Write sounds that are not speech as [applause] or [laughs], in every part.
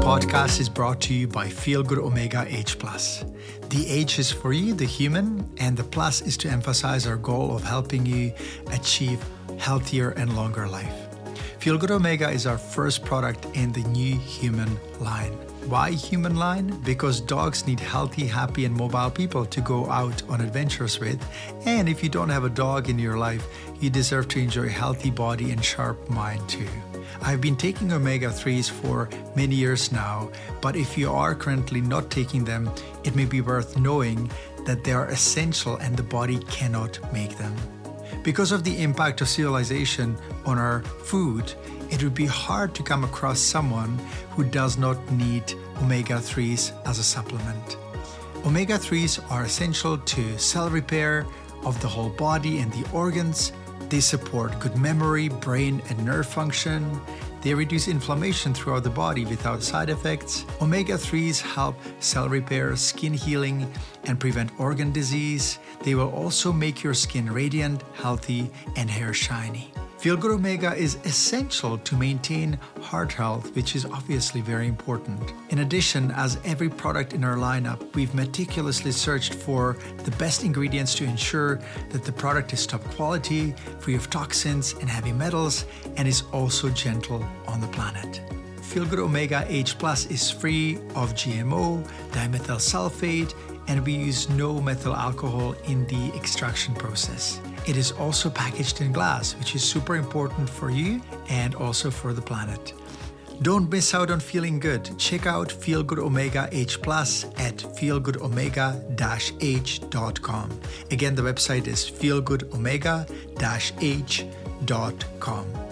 podcast is brought to you by Feel Good Omega H. Plus. The H is for you, the human, and the plus is to emphasize our goal of helping you achieve healthier and longer life. Feel Good Omega is our first product in the new human line. Why human line? Because dogs need healthy, happy, and mobile people to go out on adventures with. And if you don't have a dog in your life, you deserve to enjoy a healthy body and sharp mind too. I've been taking omega 3s for many years now, but if you are currently not taking them, it may be worth knowing that they are essential and the body cannot make them. Because of the impact of civilization on our food, it would be hard to come across someone who does not need omega 3s as a supplement. Omega 3s are essential to cell repair of the whole body and the organs they support good memory, brain, and nerve function. They reduce inflammation throughout the body without side effects. Omega 3s help cell repair, skin healing, and prevent organ disease. They will also make your skin radiant, healthy, and hair shiny. Feel Good Omega is essential to maintain heart health, which is obviously very important. In addition, as every product in our lineup, we've meticulously searched for the best ingredients to ensure that the product is top quality, free of toxins and heavy metals, and is also gentle on the planet. Feelgood Omega H Plus is free of GMO, dimethyl sulfate, and we use no methyl alcohol in the extraction process. It is also packaged in glass, which is super important for you and also for the planet. Don't miss out on feeling good. Check out Feel Good Omega H Plus at feelgoodomega-h.com. Again, the website is feelgoodomega-h.com.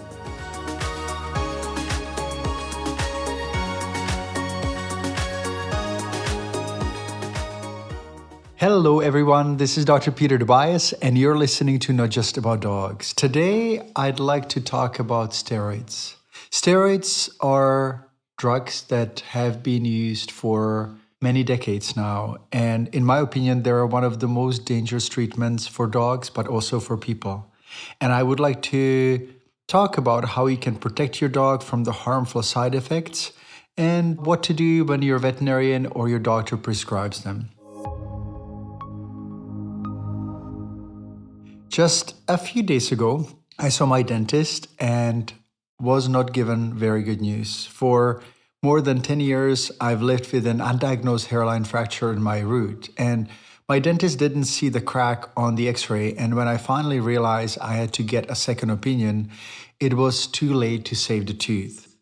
Hello, everyone. This is Dr. Peter Tobias, and you're listening to Not Just About Dogs. Today, I'd like to talk about steroids. Steroids are drugs that have been used for many decades now, and in my opinion, they're one of the most dangerous treatments for dogs, but also for people. And I would like to talk about how you can protect your dog from the harmful side effects and what to do when your veterinarian or your doctor prescribes them. Just a few days ago, I saw my dentist and was not given very good news. For more than 10 years, I've lived with an undiagnosed hairline fracture in my root, and my dentist didn't see the crack on the x ray. And when I finally realized I had to get a second opinion, it was too late to save the tooth.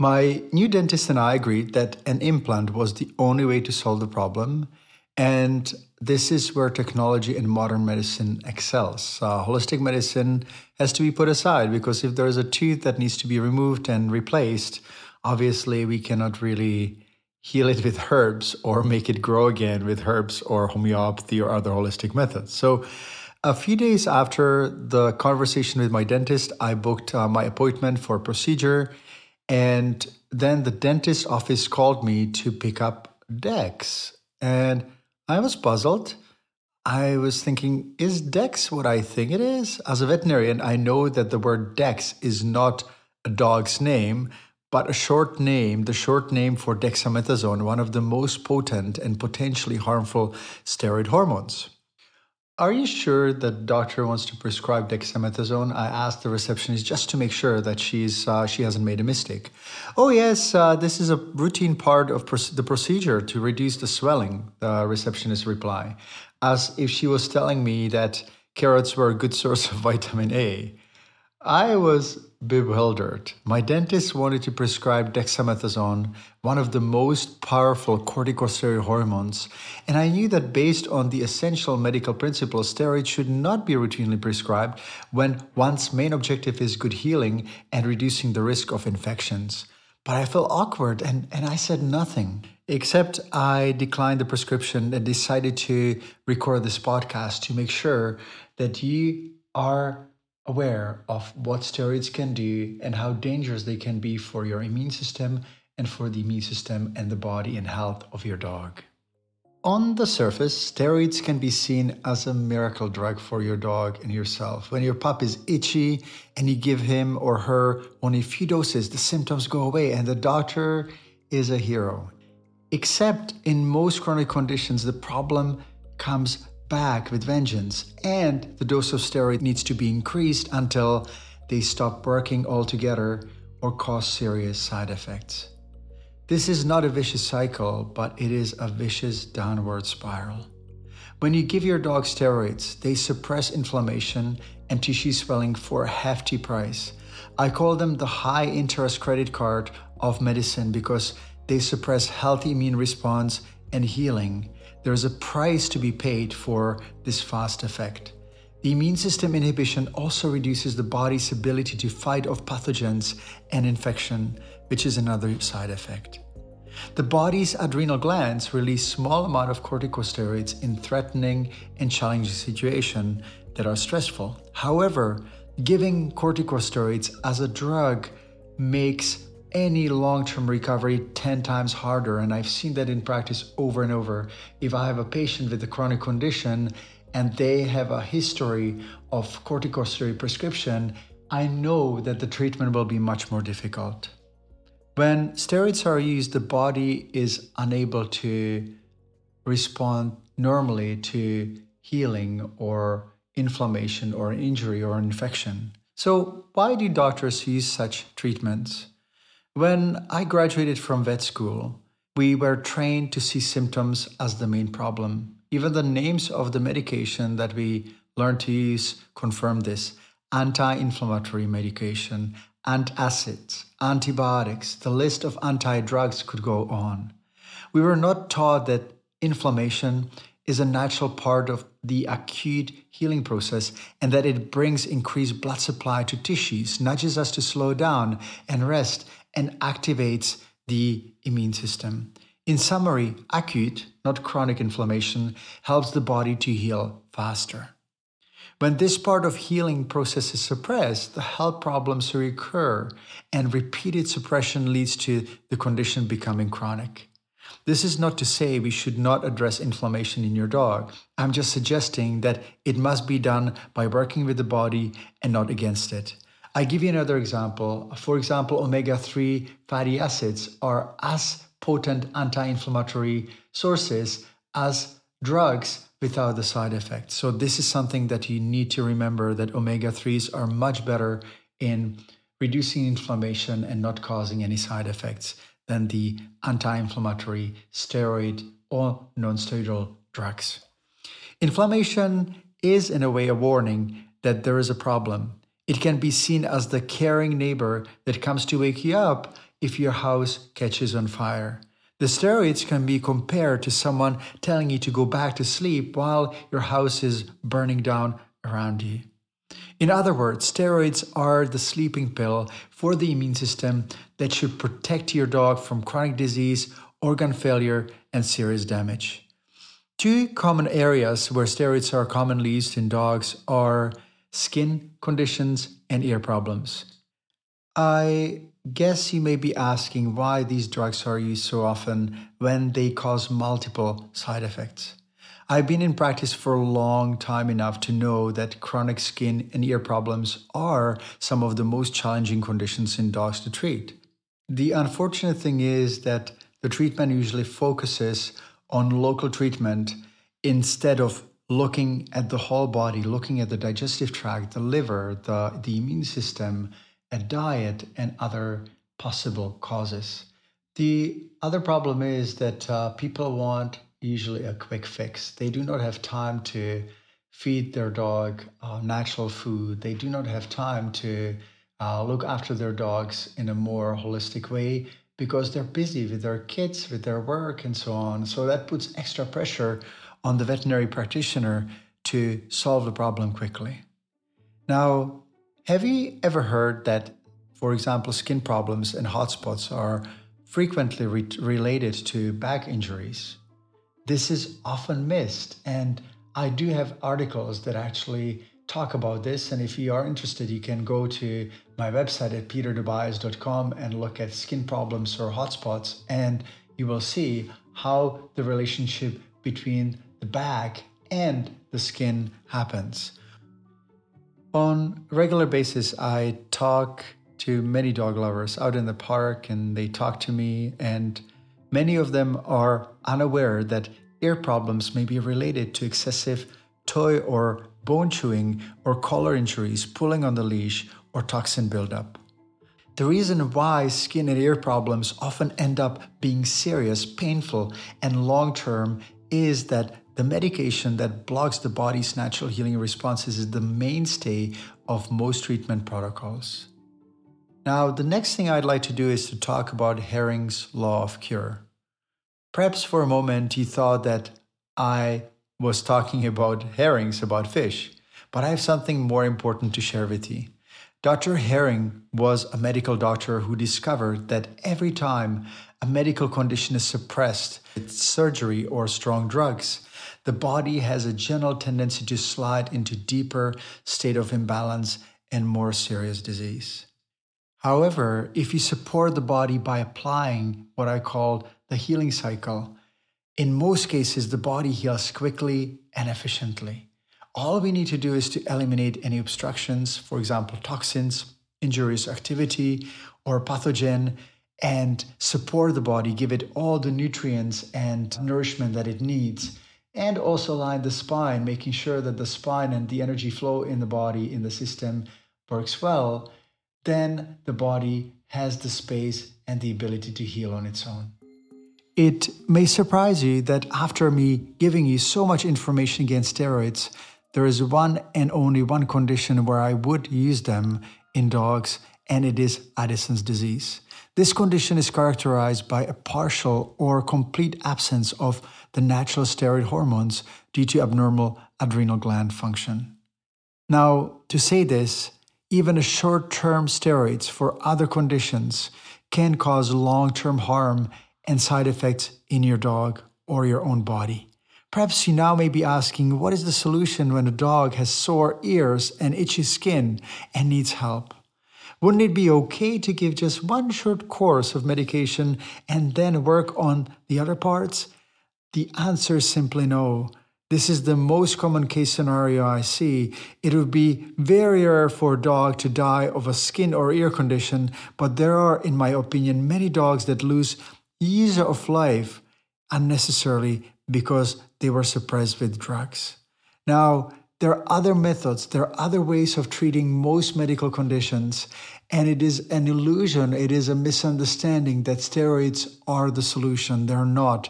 My new dentist and I agreed that an implant was the only way to solve the problem, and this is where technology and modern medicine excels. Uh, holistic medicine has to be put aside because if there is a tooth that needs to be removed and replaced, obviously we cannot really heal it with herbs or make it grow again with herbs or homeopathy or other holistic methods. So, a few days after the conversation with my dentist, I booked uh, my appointment for a procedure. And then the dentist office called me to pick up Dex. And I was puzzled. I was thinking, is Dex what I think it is? As a veterinarian, I know that the word Dex is not a dog's name, but a short name, the short name for dexamethasone, one of the most potent and potentially harmful steroid hormones. Are you sure that doctor wants to prescribe dexamethasone? I asked the receptionist just to make sure that she's uh, she hasn't made a mistake. Oh yes, uh, this is a routine part of the procedure to reduce the swelling. The receptionist replied, as if she was telling me that carrots were a good source of [laughs] vitamin A. I was bewildered. My dentist wanted to prescribe dexamethasone, one of the most powerful corticosteroid hormones, and I knew that based on the essential medical principles, steroids should not be routinely prescribed when one's main objective is good healing and reducing the risk of infections. But I felt awkward and, and I said nothing, except I declined the prescription and decided to record this podcast to make sure that you are aware of what steroids can do and how dangerous they can be for your immune system and for the immune system and the body and health of your dog. On the surface, steroids can be seen as a miracle drug for your dog and yourself. When your pup is itchy and you give him or her only a few doses, the symptoms go away and the doctor is a hero. Except in most chronic conditions, the problem comes back with vengeance, and the dose of steroid needs to be increased until they stop working altogether or cause serious side effects. This is not a vicious cycle, but it is a vicious downward spiral. When you give your dog steroids, they suppress inflammation and tissue swelling for a hefty price. I call them the high interest credit card of medicine because they suppress healthy immune response and healing. There is a price to be paid for this fast effect. The immune system inhibition also reduces the body's ability to fight off pathogens and infection, which is another side effect. The body's adrenal glands release small amount of corticosteroids in threatening and challenging situations that are stressful. However, giving corticosteroids as a drug makes any long term recovery 10 times harder. And I've seen that in practice over and over. If I have a patient with a chronic condition and they have a history of corticosteroid prescription, I know that the treatment will be much more difficult. When steroids are used, the body is unable to respond normally to healing or inflammation or injury or infection. So, why do doctors use such treatments? When I graduated from vet school, we were trained to see symptoms as the main problem. Even the names of the medication that we learned to use confirm this anti inflammatory medication, antacids, antibiotics, the list of anti drugs could go on. We were not taught that inflammation is a natural part of the acute healing process and that it brings increased blood supply to tissues, nudges us to slow down and rest, and activates the immune system. In summary, acute, not chronic inflammation, helps the body to heal faster. When this part of healing process is suppressed, the health problems recur, and repeated suppression leads to the condition becoming chronic. This is not to say we should not address inflammation in your dog. I'm just suggesting that it must be done by working with the body and not against it. I give you another example. For example, omega 3 fatty acids are as potent anti inflammatory sources as drugs without the side effects. So, this is something that you need to remember that omega 3s are much better in reducing inflammation and not causing any side effects than the anti inflammatory steroid or non steroidal drugs. Inflammation is, in a way, a warning that there is a problem it can be seen as the caring neighbor that comes to wake you up if your house catches on fire. The steroids can be compared to someone telling you to go back to sleep while your house is burning down around you. In other words, steroids are the sleeping pill for the immune system that should protect your dog from chronic disease, organ failure, and serious damage. Two common areas where steroids are commonly used in dogs are skin conditions, and ear problems. I guess you may be asking why these drugs are used so often when they cause multiple side effects. I've been in practice for a long time enough to know that chronic skin and ear problems are some of the most challenging conditions in dogs to treat. The unfortunate thing is that the treatment usually focuses on local treatment instead of looking at the whole body, looking at the digestive tract, the liver, the, the immune system, a diet, and other possible causes. The other problem is that uh, people want usually a quick fix. They do not have time to feed their dog uh, natural food. They do not have time to uh, look after their dogs in a more holistic way because they're busy with their kids, with their work, and so on. So that puts extra pressure on the veterinary practitioner to solve the problem quickly. Now, have you ever heard that, for example, skin problems and hot spots are frequently re- related to back injuries? This is often missed, and I do have articles that actually talk about this. And if you are interested, you can go to my website at petertobias.com and look at skin problems or hotspots, and you will see how the relationship between the back and the skin happens. On a regular basis, I talk to many dog lovers out in the park and they talk to me, and many of them are unaware that ear problems may be related to excessive toy or bone chewing or collar injuries, pulling on the leash, or toxin buildup. The reason why skin and ear problems often end up being serious, painful, and long term is that the medication that blocks the body's natural healing responses is the mainstay of most treatment protocols. Now, the next thing I'd like to do is to talk about Hering's law of cure. Perhaps for a moment you thought that I was talking about herrings, about fish, but I have something more important to share with you. Dr. Herring was a medical doctor who discovered that every time a medical condition is suppressed with surgery or strong drugs, the body has a general tendency to slide into deeper state of imbalance and more serious disease. However, if you support the body by applying what I call the healing cycle, in most cases the body heals quickly and efficiently. All we need to do is to eliminate any obstructions, for example, toxins, injurious activity, or pathogen, and support the body, give it all the nutrients and nourishment that it needs. And also line the spine, making sure that the spine and the energy flow in the body, in the system, works well. Then the body has the space and the ability to heal on its own. It may surprise you that after me giving you so much information against steroids, there is one and only one condition where I would use them in dogs, and it is Addison's disease. This condition is characterized by a partial or complete absence of the natural steroid hormones due to abnormal adrenal gland function. Now, to say this, even a short term steroids for other conditions can cause long term harm and side effects in your dog or your own body. Perhaps you now may be asking, what is the solution when a dog has sore ears and itchy skin and needs help? Wouldn't it be okay to give just one short course of medication and then work on the other parts? The answer is simply no. This is the most common case scenario I see. It would be very rare for a dog to die of a skin or ear condition, but there are, in my opinion, many dogs that lose years of life unnecessarily because they were suppressed with drugs. Now, there are other methods, there are other ways of treating most medical conditions, and it is an illusion, it is a misunderstanding that steroids are the solution. They're not.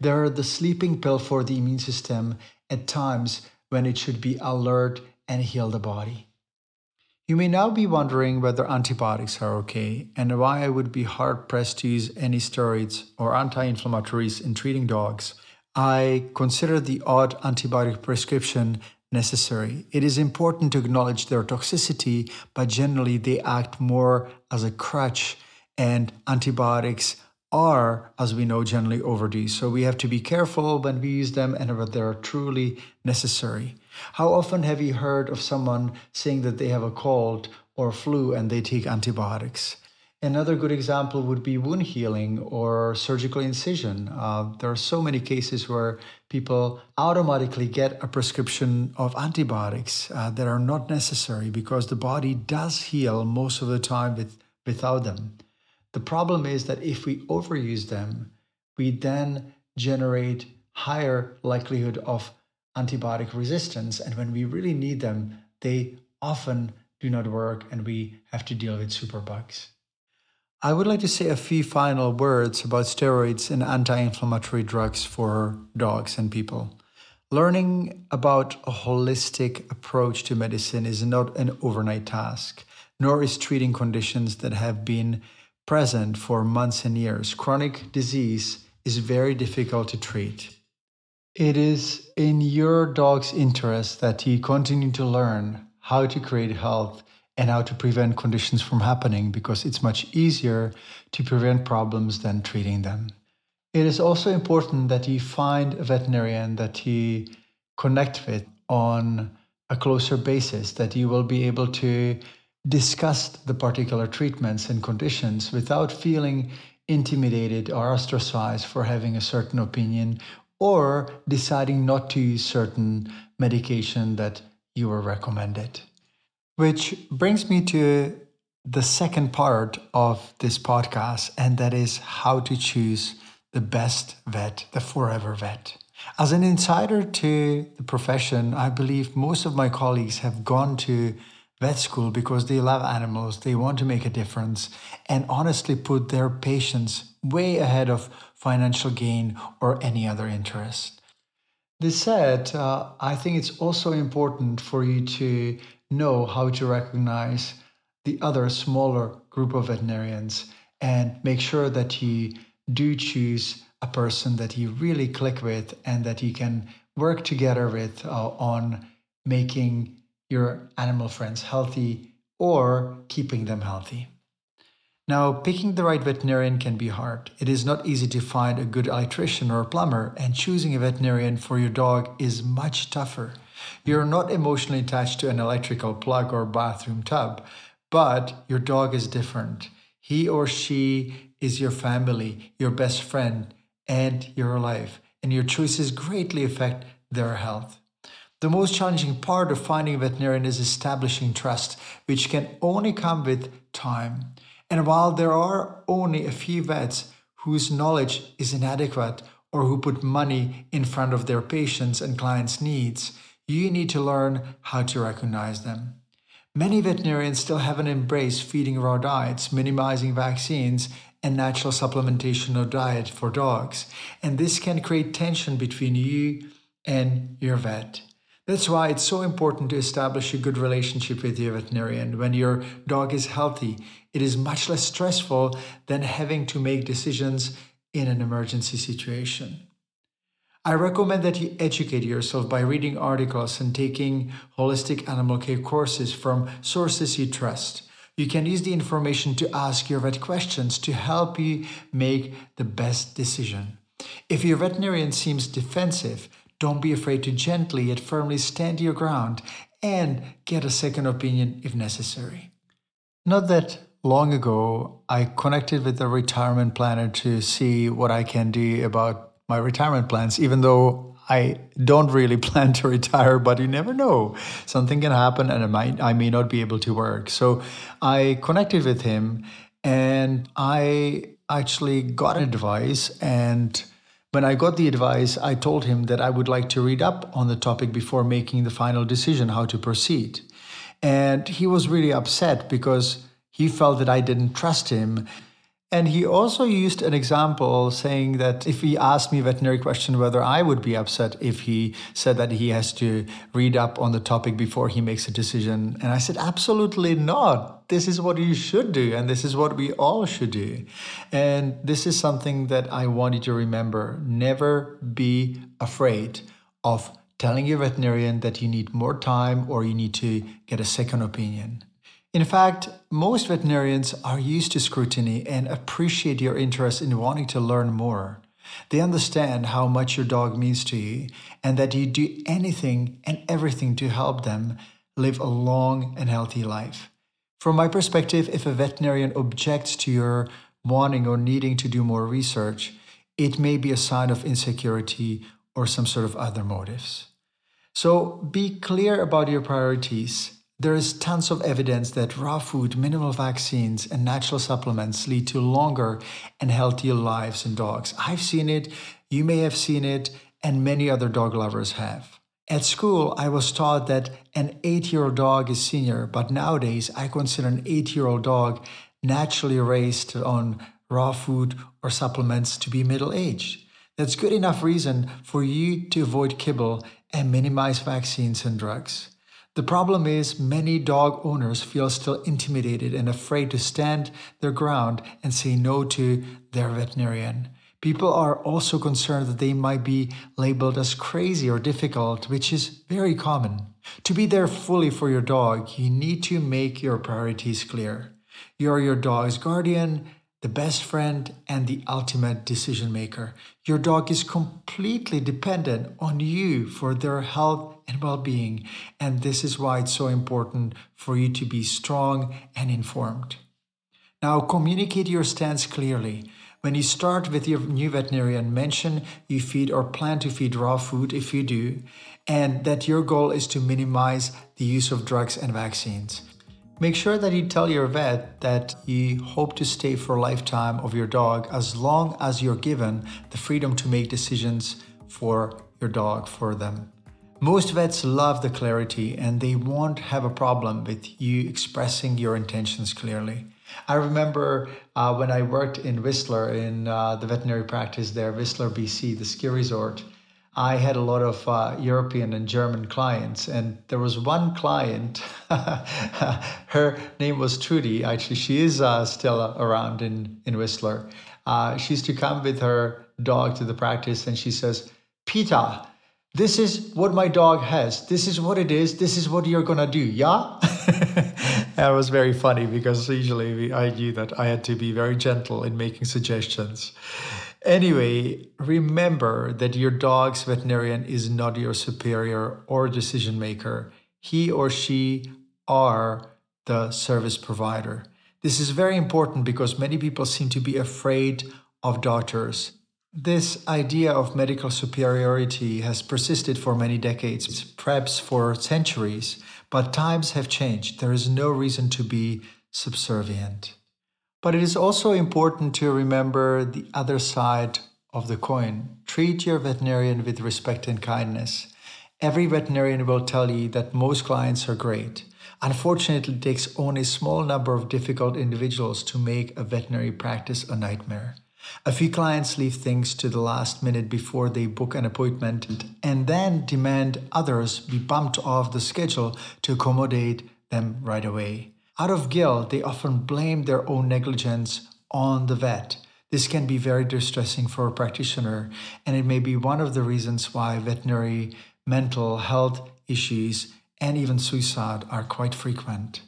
They're the sleeping pill for the immune system at times when it should be alert and heal the body. You may now be wondering whether antibiotics are okay and why I would be hard pressed to use any steroids or anti inflammatories in treating dogs. I consider the odd antibiotic prescription necessary. It is important to acknowledge their toxicity, but generally they act more as a crutch, and antibiotics are, as we know, generally overdue. So we have to be careful when we use them and whether they're truly necessary. How often have you heard of someone saying that they have a cold or flu and they take antibiotics? Another good example would be wound healing or surgical incision. Uh, there are so many cases where people automatically get a prescription of antibiotics uh, that are not necessary because the body does heal most of the time with, without them. The problem is that if we overuse them, we then generate higher likelihood of antibiotic resistance. And when we really need them, they often do not work and we have to deal with superbugs. I would like to say a few final words about steroids and anti inflammatory drugs for dogs and people. Learning about a holistic approach to medicine is not an overnight task, nor is treating conditions that have been present for months and years. Chronic disease is very difficult to treat. It is in your dog's interest that he continue to learn how to create health and how to prevent conditions from happening because it's much easier to prevent problems than treating them. It is also important that you find a veterinarian that he connect with on a closer basis, that you will be able to discuss the particular treatments and conditions without feeling intimidated or ostracized for having a certain opinion or deciding not to use certain medication that you were recommended. Which brings me to the second part of this podcast, and that is how to choose the best vet, the forever vet. As an insider to the profession, I believe most of my colleagues have gone to vet school because they love animals, they want to make a difference, and honestly put their patients way ahead of financial gain or any other interest. This said, uh, I think it's also important for you to know how to recognize the other smaller group of veterinarians and make sure that you do choose a person that you really click with and that you can work together with uh, on making your animal friends healthy or keeping them healthy. Now, picking the right veterinarian can be hard. It is not easy to find a good electrician or plumber, and choosing a veterinarian for your dog is much tougher. You're not emotionally attached to an electrical plug or bathroom tub, but your dog is different. He or she is your family, your best friend, and your life, and your choices greatly affect their health. The most challenging part of finding a veterinarian is establishing trust, which can only come with time. And while there are only a few vets whose knowledge is inadequate or who put money in front of their patients' and clients' needs, you need to learn how to recognize them. Many veterinarians still haven't embraced feeding raw diets, minimizing vaccines, and natural supplementation of diet for dogs. And this can create tension between you and your vet. That's why it's so important to establish a good relationship with your veterinarian. When your dog is healthy, it is much less stressful than having to make decisions in an emergency situation. I recommend that you educate yourself by reading articles and taking holistic animal care courses from sources you trust. You can use the information to ask your vet questions to help you make the best decision. If your veterinarian seems defensive, don't be afraid to gently yet firmly stand your ground and get a second opinion if necessary. Not that long ago, I connected with a retirement planner to see what I can do about my retirement plans, even though I don't really [laughs] plan to retire, but you never know. Something can happen and I might I may not be able to work. So I connected with him and I actually got advice and when I got the advice, I told him that I would like to read up on the topic before making the final decision how to proceed. And he was really upset because he felt that I didn't trust him and he also used an example saying that if he asked me a veterinary question, whether I would be upset if he said that he has to read up on the topic before he makes a decision. And I said, absolutely not. This is what you should do. And this is what we all should do. And this is something that I want you to remember. Never be afraid of telling your veterinarian that you need more time or you need to get a second opinion. In fact, most veterinarians are used to scrutiny and appreciate your interest in wanting to learn more. They understand how much your dog means to you and that you do anything and everything to help them live a long and healthy life. From my perspective, if a veterinarian objects to your wanting or needing to do more research, it may be a sign of insecurity or some sort of other motives. So be clear about your priorities there is tons of evidence that raw food, minimal vaccines, and natural supplements lead to longer and healthier lives in dogs. I've seen it, you may have seen it, and many other dog lovers have. At school, I was taught that an eight year old dog is senior, but nowadays I consider an eight year old dog naturally raised on raw food or supplements to be middle aged. That's good enough reason for you to avoid kibble and minimize vaccines and drugs. The problem is, many dog owners feel still intimidated and afraid to stand their ground and say no to their veterinarian. People are also concerned that they might be labeled as crazy or difficult, which is very common. To be there fully for your dog, you need to make your priorities clear. You're your dog's guardian, the best friend, and the ultimate decision maker. Your dog is completely dependent on you for their health and well being. And this is why it's so important for you to be strong and informed. Now, communicate your stance clearly. When you start with your new veterinarian, mention you feed or plan to feed raw food if you do, and that your goal is to minimize the use of drugs and vaccines. Make sure that you tell your vet that you hope to stay for a lifetime of your dog as long as you're given the freedom to make decisions for your dog for them. Most vets love the clarity and they won't have a problem with you expressing your intentions clearly. I remember uh, when I worked in Whistler in uh, the veterinary practice there, Whistler, BC, the ski resort. I had a lot of uh, European and German clients, and there was one client. [laughs] her name was Trudy. Actually, she is uh, still around in in Whistler. Uh, she used to come with her dog to the practice, and she says, "Peter, this is what my dog has. This is what it is. This is what you're gonna do. Yeah." [laughs] that was very funny because usually I knew that I had to be very gentle in making suggestions. Anyway, remember that your dog's veterinarian is not your superior or decision maker. He or she are the service provider. This is very important because many people seem to be afraid of doctors. This idea of medical superiority has persisted for many decades, perhaps for centuries, but times have changed. There is no reason to be subservient. But it is also important to remember the other side of the coin. Treat your veterinarian with respect and kindness. Every veterinarian will tell you that most clients are great. Unfortunately, it takes only a small number of difficult individuals to make a veterinary practice a nightmare. A few clients leave things to the last minute before they book an appointment and then demand others be bumped off the schedule to accommodate them right away. Out of guilt, they often blame their own negligence on the vet. This can be very distressing for a practitioner, and it may be one of the reasons why veterinary mental health issues and even suicide are quite frequent.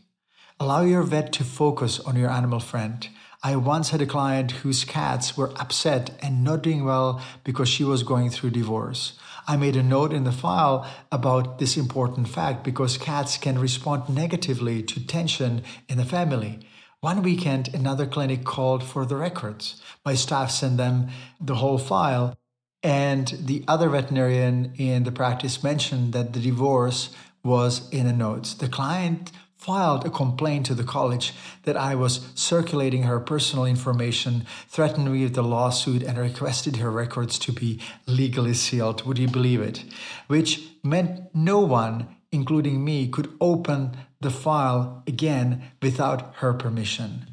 Allow your vet to focus on your animal friend. I once had a client whose cats were upset and not doing well because she was going through divorce. I made a note in the file about this important fact because cats can respond negatively to tension in the family. One weekend, another clinic called for the records. My staff sent them the whole file, and the other veterinarian in the practice mentioned that the divorce was in the notes. The client filed a complaint to the college that I was circulating her personal information, threatened me with a lawsuit, and requested her records to be legally sealed. Would you believe it? Which meant no one, including me, could open the file again without her permission.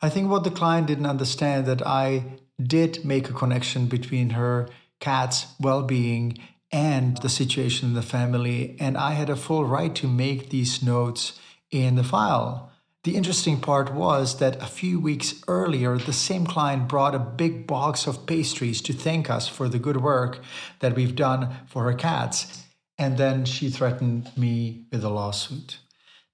I think what the client didn't understand that I did make a connection between her cat's well-being and the situation in the family and I had a full right to make these notes in the file. The interesting part was that a few weeks earlier, the same client brought a big box of pastries to thank us for the good work that we've done for her cats. And then she threatened me with a lawsuit.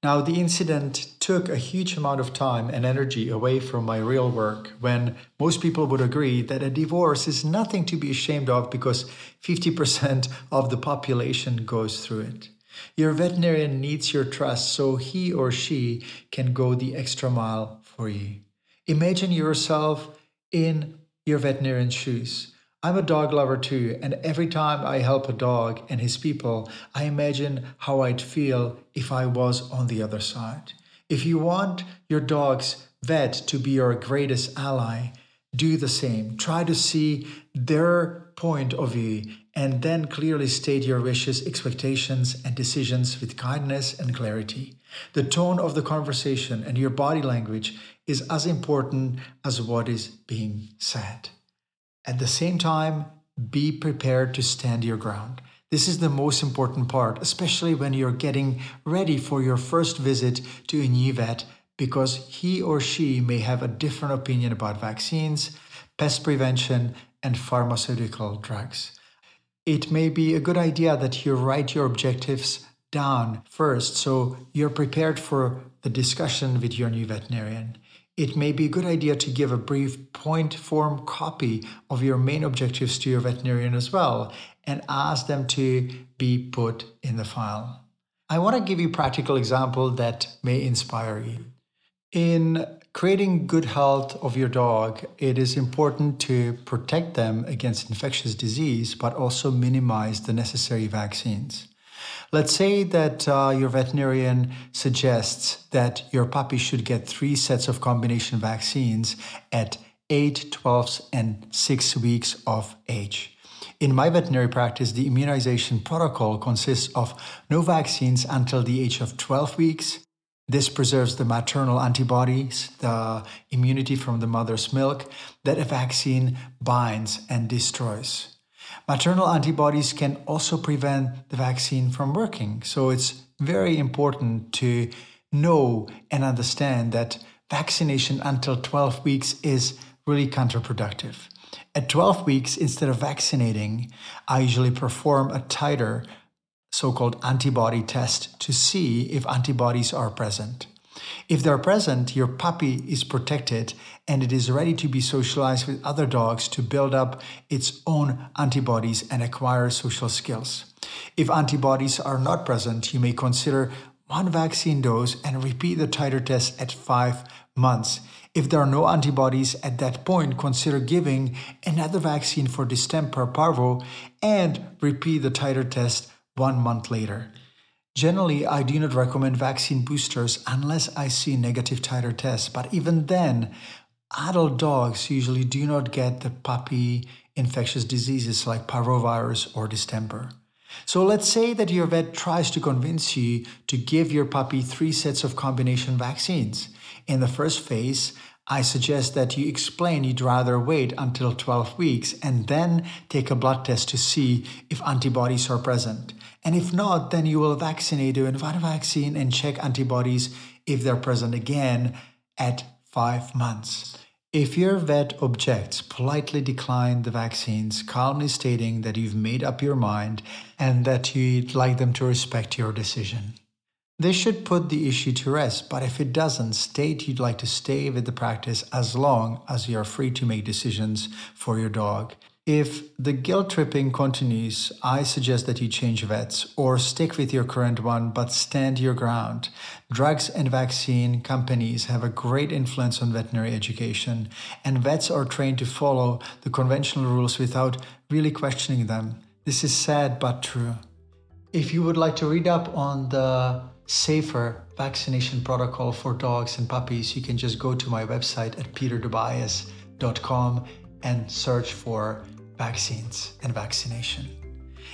Now, the incident took a huge amount of time and energy away from my real work when most people would agree that a divorce is nothing to be ashamed of because 50% of the population goes through it. Your veterinarian needs your trust so he or she can go the extra mile for you. Imagine yourself in your veterinarian's shoes. I'm a dog lover too, and every time I help a dog and his people, I imagine how I'd feel if I was on the other side. If you want your dog's vet to be your greatest ally, do the same. Try to see their point of view and then clearly state your wishes, expectations, and decisions with kindness and clarity. The tone of the conversation and your body language is as important as what is being said. At the same time, be prepared to stand your ground. This is the most important part, especially when you're getting ready for your first visit to a new vet, because he or she may have a different opinion about vaccines, pest prevention, and pharmaceutical drugs it may be a good idea that you write your objectives down first so you're prepared for the discussion with your new veterinarian. It may be a good idea to give a brief point form copy of your main objectives to your veterinarian as well and ask them to be put in the file. I want to give you a practical example that may inspire you. In creating good health of your dog, it is important to protect them against infectious disease, but also minimize the necessary vaccines. Let's say that uh, your veterinarian suggests that your puppy should get three sets of combination vaccines at 8, 12, and 6 weeks of age. In my veterinary practice, the immunization protocol consists of no vaccines until the age of 12 weeks. This preserves the maternal antibodies, the immunity from the mother's milk that a vaccine binds and destroys. Maternal antibodies can also prevent the vaccine from working. So it's very important to know and understand that vaccination until 12 weeks is really counterproductive. At 12 weeks, instead of vaccinating, I usually perform a titer, so called antibody test, to see if antibodies are present. If they're present, your puppy is protected and it is ready to be socialized with other dogs to build up its own antibodies and acquire social skills. If antibodies are not present, you may consider one vaccine dose and repeat the titer test at five months. If there are no antibodies at that point, consider giving another vaccine for distemper parvo and repeat the titer test one month later. Generally, I do not recommend vaccine boosters unless I see negative titer tests, but even then, adult dogs usually do not get the puppy infectious diseases like parvovirus or distemper. So let's say that your vet tries to convince you to give your puppy three sets of combination vaccines. In the first phase, I suggest that you explain you'd rather wait until 12 weeks and then take a blood test to see if antibodies are present. And if not, then you will vaccinate you with one vaccine and check antibodies if they're present again at five months. If your vet objects, politely decline the vaccines, calmly stating that you've made up your mind and that you'd like them to respect your decision. This should put the issue to rest, but if it doesn't, state you'd like to stay with the practice as long as you are free to make decisions for your dog. If the guilt tripping continues, I suggest that you change vets or stick with your current one but stand your ground. Drugs and vaccine companies have a great influence on veterinary education, and vets are trained to follow the conventional rules without really questioning them. This is sad but true. If you would like to read up on the safer vaccination protocol for dogs and puppies, you can just go to my website at petertobias.com and search for vaccines and vaccination.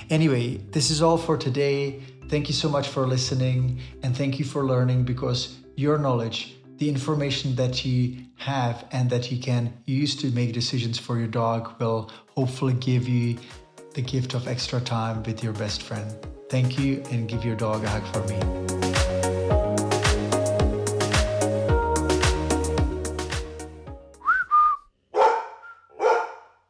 Anyway, this is all for today. Thank you so much for listening and thank you for learning because your knowledge, the information that you have and that you can use to make decisions for your dog will hopefully give you the gift of extra time with your best friend. Thank you and give your dog a hug for me.